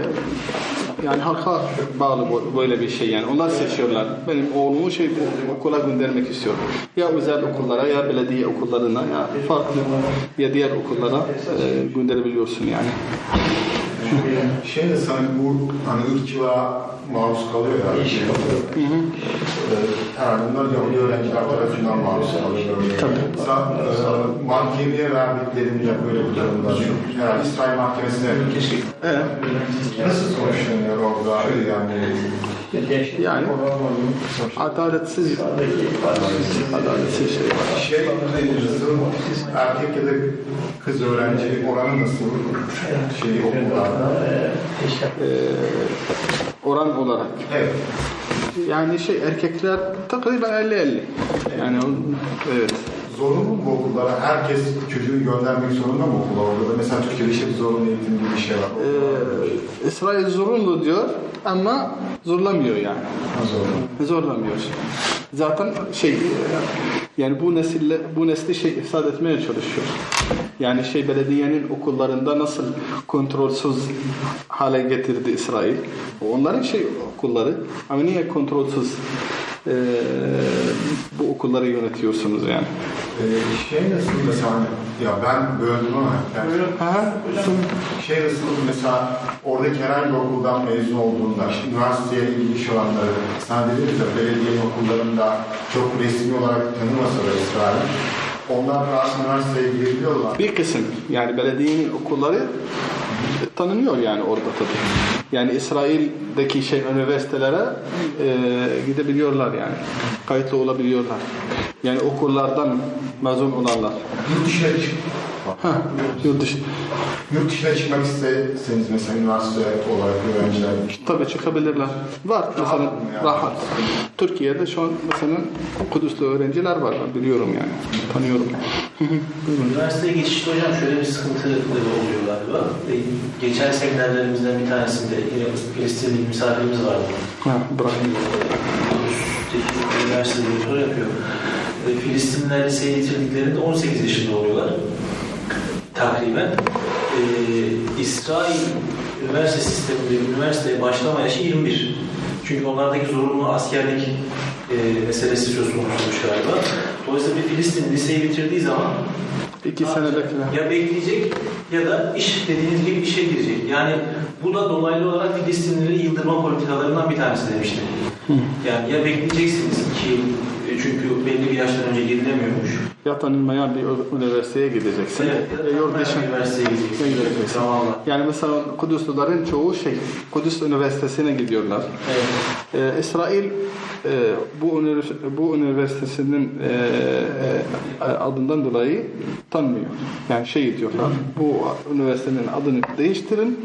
yani halka bağlı böyle bir şey yani. Onlar seçiyorlar. Benim oğlumu şey okula göndermek istiyorum. Ya özel okullara ya belediye okullarına ya farklı ya diğer okullara e, gönderebiliyorsun yani. Şey de sanırım bu hani ırkçılığa maruz kalıyor ya. Şey, Hı hı. e, herhalde bunlar Yahudi öğrenciler tarafından maruz kalıyor. Tabii. Mesela e, mahkemeye verdiklerinde böyle bir durumda. Herhalde İsrail mahkemesine Evet. nasıl sonuçlanıyor orada yani Yani adaletsiz adaletsiz şey var. Şey erkek ya da kız öğrenci oranı nasıl şey okullarda? Ee, oran olarak. Evet. Yani şey erkekler takriben 50-50. Yani evet. Zorunlu mu okullara? Herkes çocuğunu göndermek zorunda mı okula orada? da? Mesela Türkiye'de işte zorunlu eğitim gibi bir şey var. Ee, İsrail zorunlu diyor ama zorlamıyor yani. Ha. Zorlamıyor. Zaten şey yani bu nesille bu nesli şey ifsad etmeye çalışıyor. Yani şey belediyenin okullarında nasıl kontrolsüz hale getirdi İsrail. Onların şey okulları ama niye kontrolsüz e, bu okulları yönetiyorsunuz yani? Ee, şey nasıl mesela ya ben böldüm ama yani Ha, şey nasıl mesela oradaki herhangi bir okuldan mezun olduğunda üniversiteye ilgili olanları sen dediniz ya belediyenin okullarında çok resmi olarak tanımasa da İsrail onlar rahat üniversiteye girebiliyorlar. Bir kısım. Yani belediyenin okulları tanınıyor yani orada tabii. Yani İsrail'deki şey üniversitelere e, gidebiliyorlar yani. Kayıtlı olabiliyorlar. Yani okullardan mezun olanlar. Yurt dışına çık. Ha, yurt dışı. Yurt dışına çıkmak isteseniz mesela üniversite olarak öğrenciler Tabii çıkabilirler. Var mesela mı yani? rahat. Türkiye'de şu an mesela Kudüs'te öğrenciler var. Biliyorum yani. Tanıyorum. Üniversiteye geçişte hocam şöyle bir sıkıntı oluyor galiba. E, Geçen seminerlerimizden bir tanesinde yine Filistinli bir misafirimiz vardı. Ha, bravo. Kudüs'teki üniversitede doktora yapıyor. E, Filistinliler liseye getirdiklerinde 18 yaşında oluyorlar. Takriben. E, İsrail üniversite sisteminde üniversiteye başlama yaşı 21. Çünkü onlardaki zorunlu askerlik e, meselesi söz konusuymuş galiba. Dolayısıyla bir Filistin liseyi bitirdiği zaman İki senedekiler. ya bekleyecek ya da iş dediğiniz gibi işe girecek. Yani bu da dolaylı olarak Filistinlileri yıldırma politikalarından bir tanesi demişti. Yani ya bekleyeceksiniz iki yıl çünkü belli bir yaştan önce girilemiyormuş. Ya tanınmayan bir üniversiteye gideceksin. Evet, Ya yurt dışı. üniversiteye gideceksin. gideceksin. Zamanla. Yani mesela Kudüsluların çoğu şey, Kudüs Üniversitesi'ne gidiyorlar. Evet. Ee, İsrail e, bu, bu üniversitesinin e, e, adından dolayı tanımıyor. Yani şey diyorlar, bu üniversitenin adını değiştirin.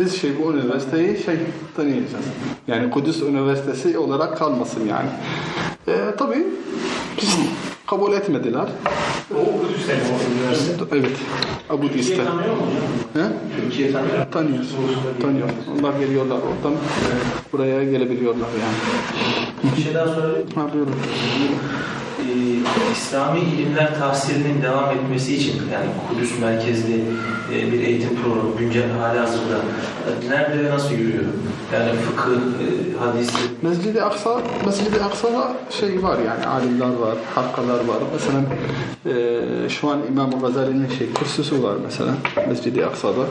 Biz şey bu üniversiteyi şey tanıyacağız. Yani Kudüs Üniversitesi olarak kalmasın yani. E, tabii biz kabul etmediler. O Kudüs'te bu üniversite. Evet. Abu Dis'te. Türkiye tanıyor mu? He? Türkiye tanıyor. Tanıyor. Tanıyor. Onlar geliyorlar oradan. Buraya gelebiliyorlar yani. Bir şey daha sorayım. Ha buyurun. Ee, İslami ilimler tahsilinin devam etmesi için yani Kudüs merkezli e, bir eğitim programı güncel hali hazırda nerede ve nasıl yürüyor? Yani fıkıh, e, hadis, Mescid-i Aksa, Mescid-i Aksa'da şey var yani alimler var, halkalar var. Mesela e, şu an İmam Gazali'nin şey kürsüsü var mesela Mescid-i Aksa'da.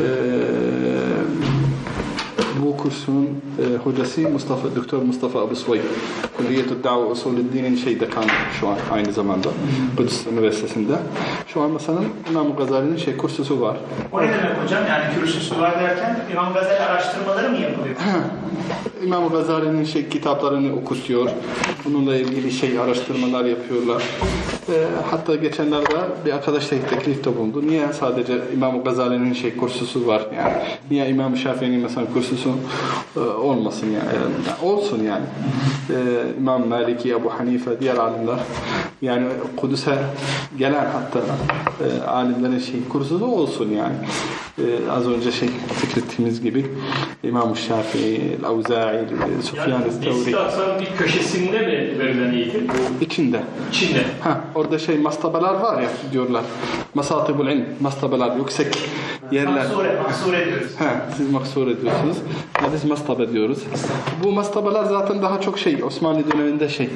E, bu kursun e, hocası Mustafa, Doktor Mustafa Abu Suvayd. Külliyetü Da'va Usulüddin'in şey dekanı şu an aynı zamanda Kudüs Üniversitesi'nde. Şu an mesela İmam Gazali'nin şey kürsüsü var. O ne demek hocam? Yani kürsüsü var derken İmam Gazali araştırmaları mı yapılıyor? İmam Gazali'nin şey kitaplarını okutuyor. Bununla ilgili şey araştırmalar yapıyorlar. Ee, hatta geçenlerde bir arkadaş da teklifte bulundu. Niye sadece İmam Gazali'nin şey kursusu var yani? Niye İmam Şafii'nin mesela kursusu e, olmasın yani? Yani olsun yani. Ee, İmam Maliki, Ebu Hanife, diğer alimler yani Kudüs'e gelen hatta e, alimlerin şey kursusu olsun yani. Ee, az önce şey zikrettiğimiz gibi İmam Şafii, Avza'i, Sufyan Yani Mescid-i Aksa'nın bir köşesinde mi verilen eğitim? içinde. İçinde. Ha, orada şey mastabalar var ya diyorlar. Masatibul ilm, mastabalar yüksek yerler. Mahsure, mahsure diyoruz. Ha, siz maksur ediyorsunuz. Ha, biz mastaba diyoruz. Bu mastabalar zaten daha çok şey Osmanlı döneminde şey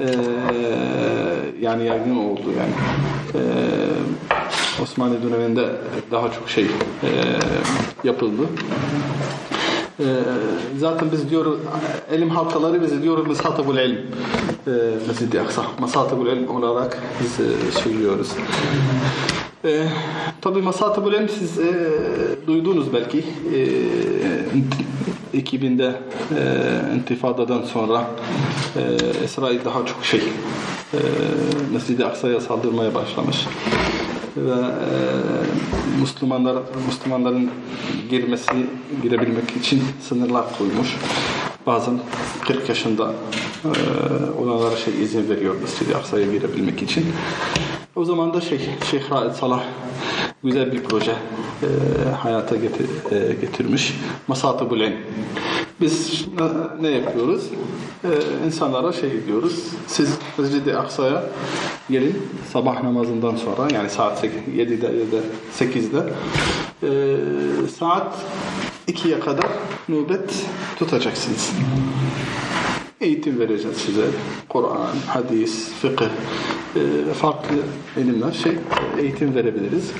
eee, yani yaygın oldu yani. Eee, Osmanlı döneminde daha çok şey eee, yapıldı. Eee, zaten biz diyoruz ilim halkaları biz diyoruz Mesatibul ilm. Eee Mescid-i Aksa. Mesatibul ilm olarak biz eee, söylüyoruz. Ee, tabii Masatibul Ilm siz e, duydunuz belki e, 2000'de e, intifadadan sonra e, İsrail daha çok şey e, Mescid-i Aksa'ya saldırmaya başlamış ve e, Müslümanlar Müslümanların girmesi girebilmek için sınırlar koymuş. Bazen 40 yaşında e, olanlara şey izin veriyor Mescid-i Aksa'ya girebilmek için. O zaman da şey Şeyh Raid Salah güzel bir proje e, hayata getir, e, getirmiş. Masatibul İlm. Biz ne, yapıyoruz? E, insanlara şey diyoruz. Siz Mescid-i Aksa'ya gelin sabah namazından sonra yani saat 7'de ya da 8'de e, saat 2'ye kadar nöbet tutacaksınız. Eğitim vereceğiz size. Kur'an, hadis, fıkıh, e, farklı ilimler şey eğitim verebiliriz.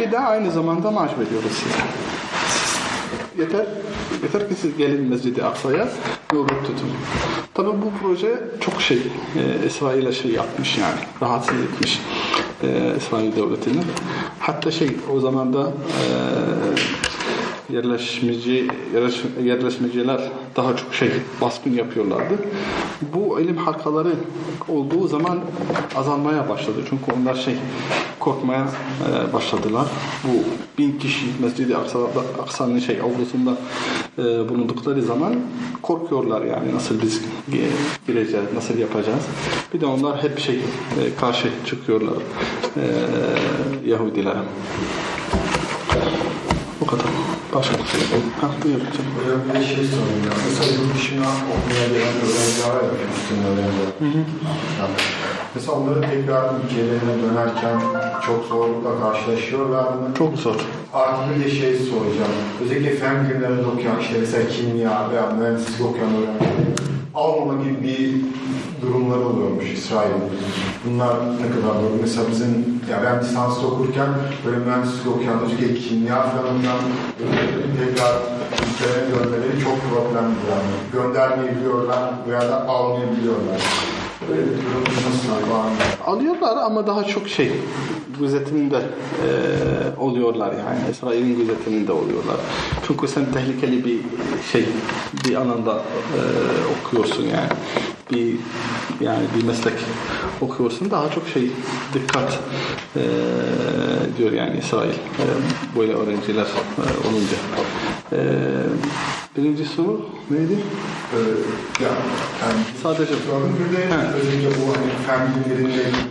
Bir de aynı zamanda maaş veriyoruz size. Yeter, yeter ki siz gelin Mescid-i Aksa'ya nöbet tutun. Tabii bu proje çok şey, e, İsrail'e şey yapmış yani, rahatsız etmiş e, İsrail devletini. Hatta şey o zaman da e, yerleşmeci yerleş, yerleşmeciler daha çok şey baskın yapıyorlardı. Bu ilim halkaları olduğu zaman azalmaya başladı. Çünkü onlar şey korkmaya e, başladılar. Bu bin kişi Mescid-i Aksa'da, Aksa'nın şey avlusunda e, bulundukları zaman korkuyorlar yani nasıl biz gi- gireceğiz, nasıl yapacağız. Bir de onlar hep şey e, karşı çıkıyorlar e, Yahudilere. Bu kadar. Başka bir şey yok. Ha, buyur canım. Böyle bir de şey sorayım ya. Mesela yurt dışına okumaya gelen öğrenciler var ya, Filistin öğrenciler. Yani Mesela onların tekrar ülkelerine dönerken çok zorlukla karşılaşıyorlar mı? Çok zor. Artı bir de şey soracağım. Özellikle fen bilimlerinde okuyan işte mesela kimya veya mühendislik okuyan öğrenciler almama gibi bir durumları oluyormuş İsrail'in. Bunlar ne kadar doğru? Mesela bizim, ya ben lisansta okurken böyle mühendislik okuyan özellikle kimya falanından tekrar ülkelerine dönmeleri çok problemli yani. Göndermeyebiliyorlar veya da almayabiliyorlar. Böyle bir durum nasıl? Alıyorlar ama daha çok şey gözetiminde e, oluyorlar yani. İsrail'in gözetiminde oluyorlar. Çünkü sen tehlikeli bir şey bir alanda e, okuyorsun yani. Bir yani bir meslek okuyorsun daha çok şey dikkat e, diyor yani İsrail e, böyle öğrenciler e, olunca. E, birinci soru neydi? Ee, ya, yani Sadece Sorun bir de Ha. özellikle bu hani fen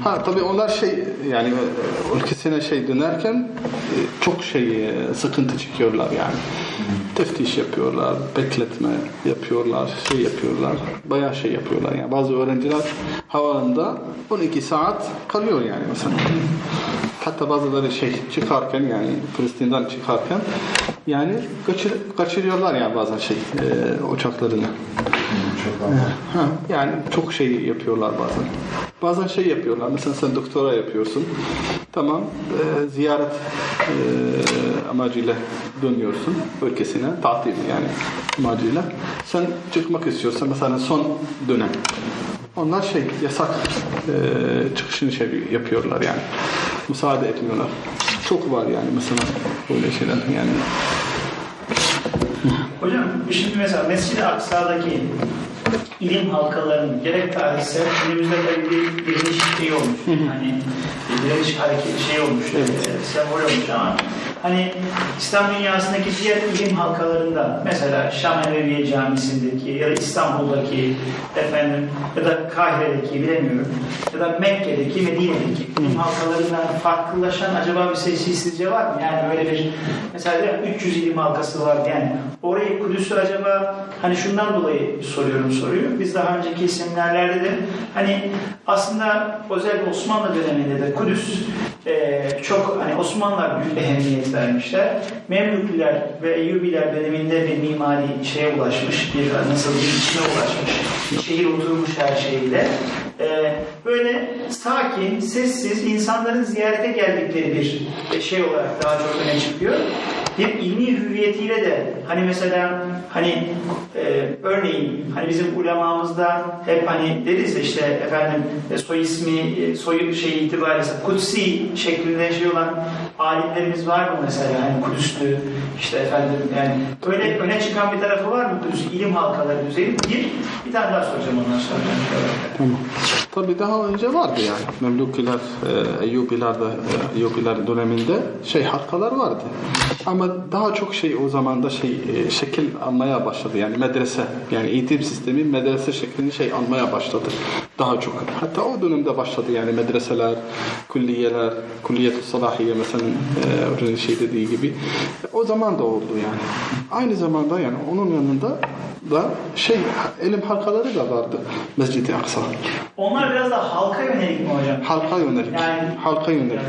Ha tabii onlar şey yani e, ülkesine şey dönerken e, çok şey e, sıkıntı çekiyorlar yani. Teftiş yapıyorlar, bekletme yapıyorlar, şey yapıyorlar. Bayağı şey yapıyorlar yani. Bazı öğrenciler havaalanında 12 saat kalıyor yani mesela. Hatta bazıları şey çıkarken yani Filistin'den çıkarken yani kaçır, kaçırıyorlar yani bazen şey e, uçaklarını. Ha, yani çok şey yapıyorlar bazen. Bazen şey yapıyorlar. Mesela sen doktora yapıyorsun. Tamam. e, ziyaret e, amacıyla dönüyorsun ülkesine. Tatil yani amacıyla. Sen çıkmak istiyorsan mesela son dönem. Onlar şey yasak e, çıkışını şey yapıyorlar yani. Müsaade etmiyorlar. Çok var yani mesela böyle şeyler yani. Hocam şimdi mesela Mescid-i Aksa'daki ilim halkalarının gerek tarihsel günümüzde tabii bir direniş şeyi olmuş. hani bir direniş hareketi şey olmuş. Evet. e, sembol olmuş ama hani İslam dünyasındaki diğer ilim halkalarında mesela Şam Emeviye Camisi'ndeki ya da İstanbul'daki efendim ya da Kahire'deki bilemiyorum ya da Mekke'deki Medine'deki ilim halkalarından farklılaşan acaba bir sesi sizce var mı? Yani böyle bir mesela diyor ya, 300 ilim halkası var yani orayı Kudüs'ü acaba hani şundan dolayı soruyorum soruyu. Biz daha önceki seminerlerde de hani aslında özellikle Osmanlı döneminde de Kudüs e, çok hani Osmanlılar büyük ehemmiyet vermişler. Memlükliler ve Eyyubiler döneminde bir mimari şeye ulaşmış, bir nasıl bir içine ulaşmış. Şehir oturmuş her şeyiyle. E, böyle sakin, sessiz, insanların ziyarete geldikleri bir e, şey olarak daha çok öne çıkıyor. Bir ilmi hüviyetiyle de hani mesela hani e, örneğin hani bizim ulemamızda hep hani deriz işte efendim e, soy ismi e, soy şey itibariyle kutsi şeklinde şey olan alimlerimiz var mı mesela hani Kudüslü işte efendim yani öyle öne çıkan bir tarafı var mı Kudüs ilim halkaları düzeyi bir bir tane daha soracağım ondan sonra. Tamam. Tabii daha önce vardı yani. Memlukiler, e, Eyyubiler de, e, Eyyubiler döneminde şey halkalar vardı. Ama daha çok şey o zaman da şey e, şekil almaya başladı. Yani medrese, yani eğitim sistemi medrese şeklini şey almaya başladı. Daha çok. Hatta o dönemde başladı yani medreseler, külliyeler, kulliyet-i salahiye mesela e, şey dediği gibi. O zaman da oldu yani. Aynı zamanda yani onun yanında da şey ilim halkaları da vardı Mescid-i Aksa. Onlar biraz da halka yönelik mi hocam? Halka yönelik. Yani Halka yönelik.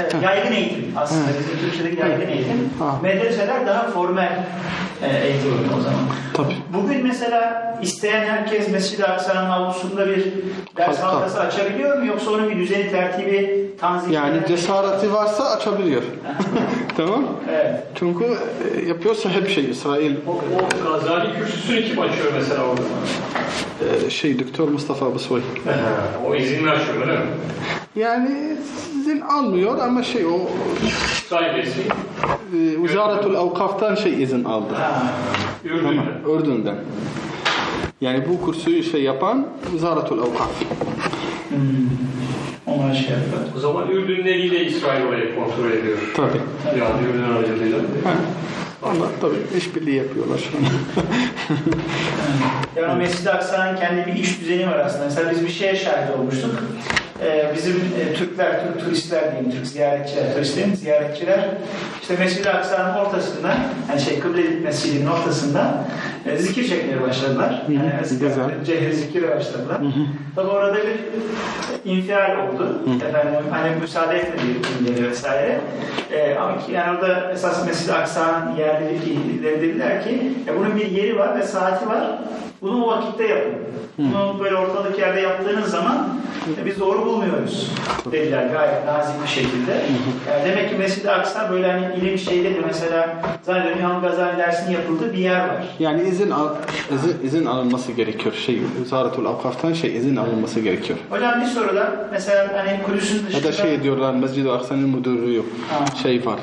Evet, Heh. yaygın eğitim aslında. Evet. Bizim Türkçedeki yaygın Evet. eğitim. Ha. Medreseler daha formel e, eğitim o zaman. Tabii. Bugün mesela isteyen herkes Mescid-i Aksa'nın avlusunda bir ders Halka. halkası açabiliyor mu? Yoksa onun bir düzeni, tertibi, tanzimi... Yani cesareti varsa açabiliyor. tamam. Evet. Çünkü e, yapıyorsa hep şey İsrail O, o Gazali kürsüsünü kim açıyor mesela orada? e, şey Doktor Mustafa O izinli açıyor öyle mi? Yani izin almıyor ama şey o Sahibi e, Vizaratul Avkaf'tan şey izin aldı. Ha. Ürdün'de. Tamam, Ürdün'den. Yani bu kursu şey yapan Vizaratul Avkaf. Hmm. Onlar şey yapıyor. O zaman Ürdün'ün eliyle İsrail orayı kontrol ediyor. Tabii. Yani Ürdün aracılığıyla. Ha. Onlar tabii işbirliği yapıyorlar. Yani Mescid-i Aksa'nın kendi bir iş düzeni var aslında. Mesela biz bir şeye şahit olmuştuk. Ee, bizim e, Türkler, Türk turistler diyeyim, Türk ziyaretçiler, turistlerin ziyaretçiler işte Mescid-i Aksa'nın ortasında, yani şey Kıble Mescidinin ortasında e, zikir çekmeye başladılar. Hı hı, Yani zikir, cehri zikire başladılar. Tabi orada bir infial oldu. Efendim hani müsaade etmedi ünlüleri vesaire. Ee, ama ki yani orada esas Mescid-i Aksa'nın yerlileri dediler ki ya bunun bir yeri var ve saati var. Bunu o vakitte yapın. Bunu böyle ortalık yerde yaptığınız zaman e, biz doğru bulmuyoruz dediler gayet nazik bir şekilde. Yani demek ki Mescid-i Aksa böyle hani ilim şeyleri mesela zannediyorum İmam Gazali dersinin yapıldığı bir yer var. Yani izin, al, izin, izin alınması gerekiyor. Şey, Vizaratul Avkaf'tan şey izin alınması gerekiyor. Hocam bir soru da mesela hani Kudüs'ün Ya dışında da şey diyorlar Mescid-i Aksa'nın müdürlüğü yok. Ha. Şey var.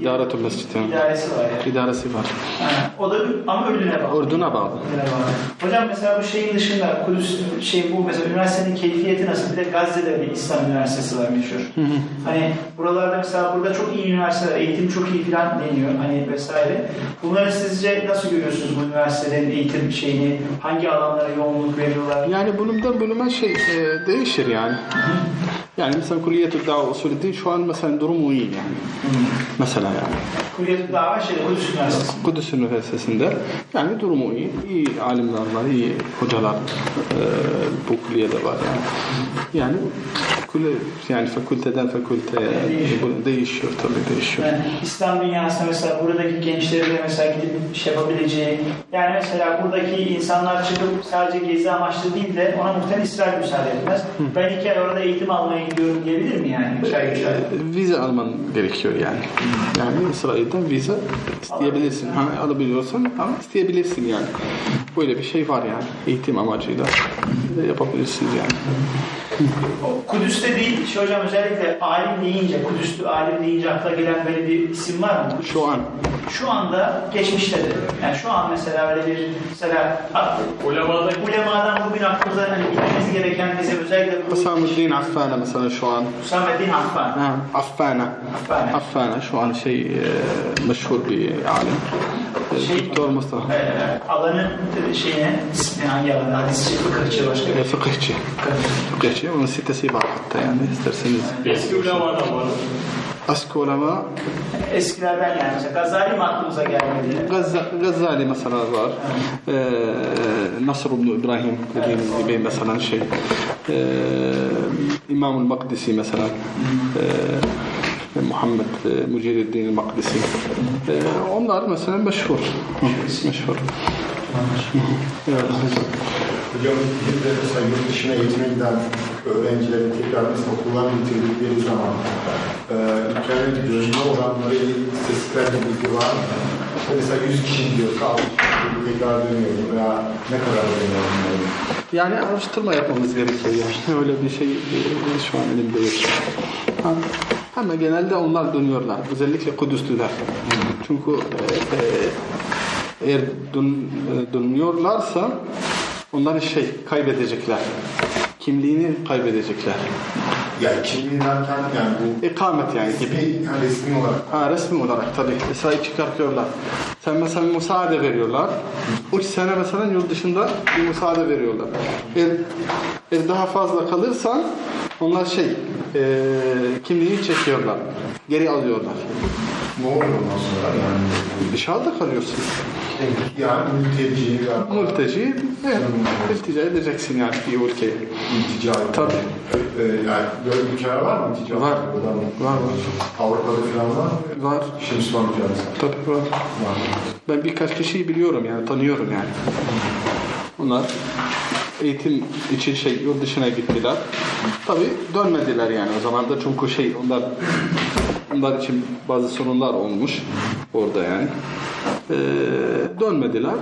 İdaretul Mescid yani. idaresi var yani. İdaresi var. Ha, o da ama Ürdün'e bağlı. Orduna bağlı. Ürdün'e bağlı. Hocam mesela bu şeyin dışında Kudüs şey bu mesela üniversitenin keyfiyeti nasıl? Bir de Gazze'de bir İslam üniversitesi var meşhur. Hani buralarda mesela burada çok iyi üniversiteler, eğitim çok iyi falan deniyor hani vesaire. Bunları sizce nasıl görüyorsunuz bu üniversitelerin eğitim şeyini? Hangi alanlara yoğunluk veriyorlar? Yani bölümden bölüme şey e, değişir yani. Yani mesela Kulliyetü Dava Usulü şu an mesela durumu iyi yani. Mesela yani. Kulliyet Dava şeyde Kudüs Üniversitesi. Kudüs Üniversitesi'nde yani durumu iyi. İyi alimler var, iyi hocalar e, bu kulliyede var yani. Yani kulle, yani fakülteden fakülteye bu değişiyor tabii değişiyor. Yani İslam dünyasında mesela buradaki gençlerin de mesela gidip şey yapabileceği yani mesela buradaki insanlar çıkıp sadece gezi amaçlı değil de ona muhtemelen İsrail müsaade etmez. Ben iki ay orada eğitim almaya gidiyorum diyebilir mi yani? İki ay, üç ay. Vize alman gerekiyor yani. Yani İsrail'den vize isteyebilirsin. Ha, alabiliyorsan ama isteyebilirsin yani. Böyle bir şey var yani. Eğitim amacıyla yapabilirsiniz yani. Kudüs'te değil, şu hocam özellikle alim deyince, Kudüs'lü alim deyince akla gelen böyle bir isim var mı? Şu an Şu anda geçmişte de. Yani şu an mesela öyle bir mesela Ulemada ulemadan bugün aklımıza hani bilmemiz gereken bize özellikle bu Hüsamuddin Affana mesela şu an. Hüsamettin Affan. Ha, Affana. Affana. Affana şu an şey e, meşhur bir alim. E, Şey- Doktor Mustafa. Ee, alanın şeyine, ismi hangi alanda? Hadisçi, fıkıhçı, başka bir E, fıkıhçı. Fıkıhçı. Onun sitesi var hatta yani isterseniz. eski ulemadan var. Eski ulema Eskilerden yani. Mesela Gazali mi aklımıza gelmedi? Gazza, Gazali mesela var. Ee, Nasr ibn İbrahim dediğimiz gibi mesela şey. Ee, İmam-ül Makdisi mesela. Ee, Muhammed e, Müceriddin Makdisi. Ee, onlar mesela meşhur. meşhur. Evet. Hocam bir de mesela yurt dışına eğitime giden öğrencilerin tekrar mesela okullar bitirdikleri zaman e, ülkelere dönme oranları istatistiklerde bilgi var mesela 100 kişi gidiyorsa 60 kişi tekrar dönüyor veya ne kadar dönüyor bunların? Yani araştırma yapmamız gerekiyor yani. Öyle bir şey şu an elimde yok. Ama genelde onlar dönüyorlar. Özellikle Kudüslüler. Çünkü e, e, eğer dön, e, dönüyorlarsa onların şey kaybedecekler. Kimliğini kaybedecekler. Yani kimliği derken yani bu İkamet yani gibi. yani resmi olarak Ha, resmi olarak tabii. Mesela çıkartıyorlar. Sen mesela bir müsaade veriyorlar. 3 sene mesela yurt dışında bir müsaade veriyorlar. Eğer, eğer daha fazla kalırsan onlar şey e, kimliğini çekiyorlar. Geri alıyorlar. Ne oluyor ondan sonra yani? Dışarıda kalıyorsun. Yani mülteci veya Mülteci, evet, iltica edeceksin yani bir ülkeye. iltica Tabii. Ee, yani böyle ülkeler var mı iltica? Var. Buradan Var, var. Avrupa'da falan var mı? Var. İşte Müslüman ülkeler Tabii var. var. Ben birkaç kişiyi biliyorum yani, tanıyorum yani. Onlar eğitim için şey yurt dışına gittiler. Tabii dönmediler yani o zaman da çünkü şey onlar onlar için bazı sorunlar olmuş orada yani. Ee, dönmediler.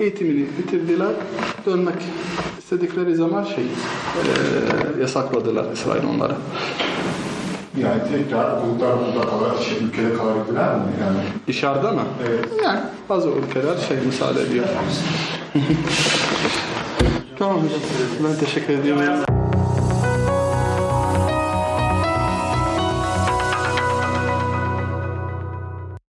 Eğitimini bitirdiler. Dönmek istedikleri zaman şey ee, yasakladılar İsrail onlara. Yani tekrar okullar okulda kalır, şey, ülkede kalabilirler mi? Yani Dışarıda mı? Evet. Yani bazı ülkeler şey müsaade ediyor. tamam hocam. Ben teşekkür ediyorum.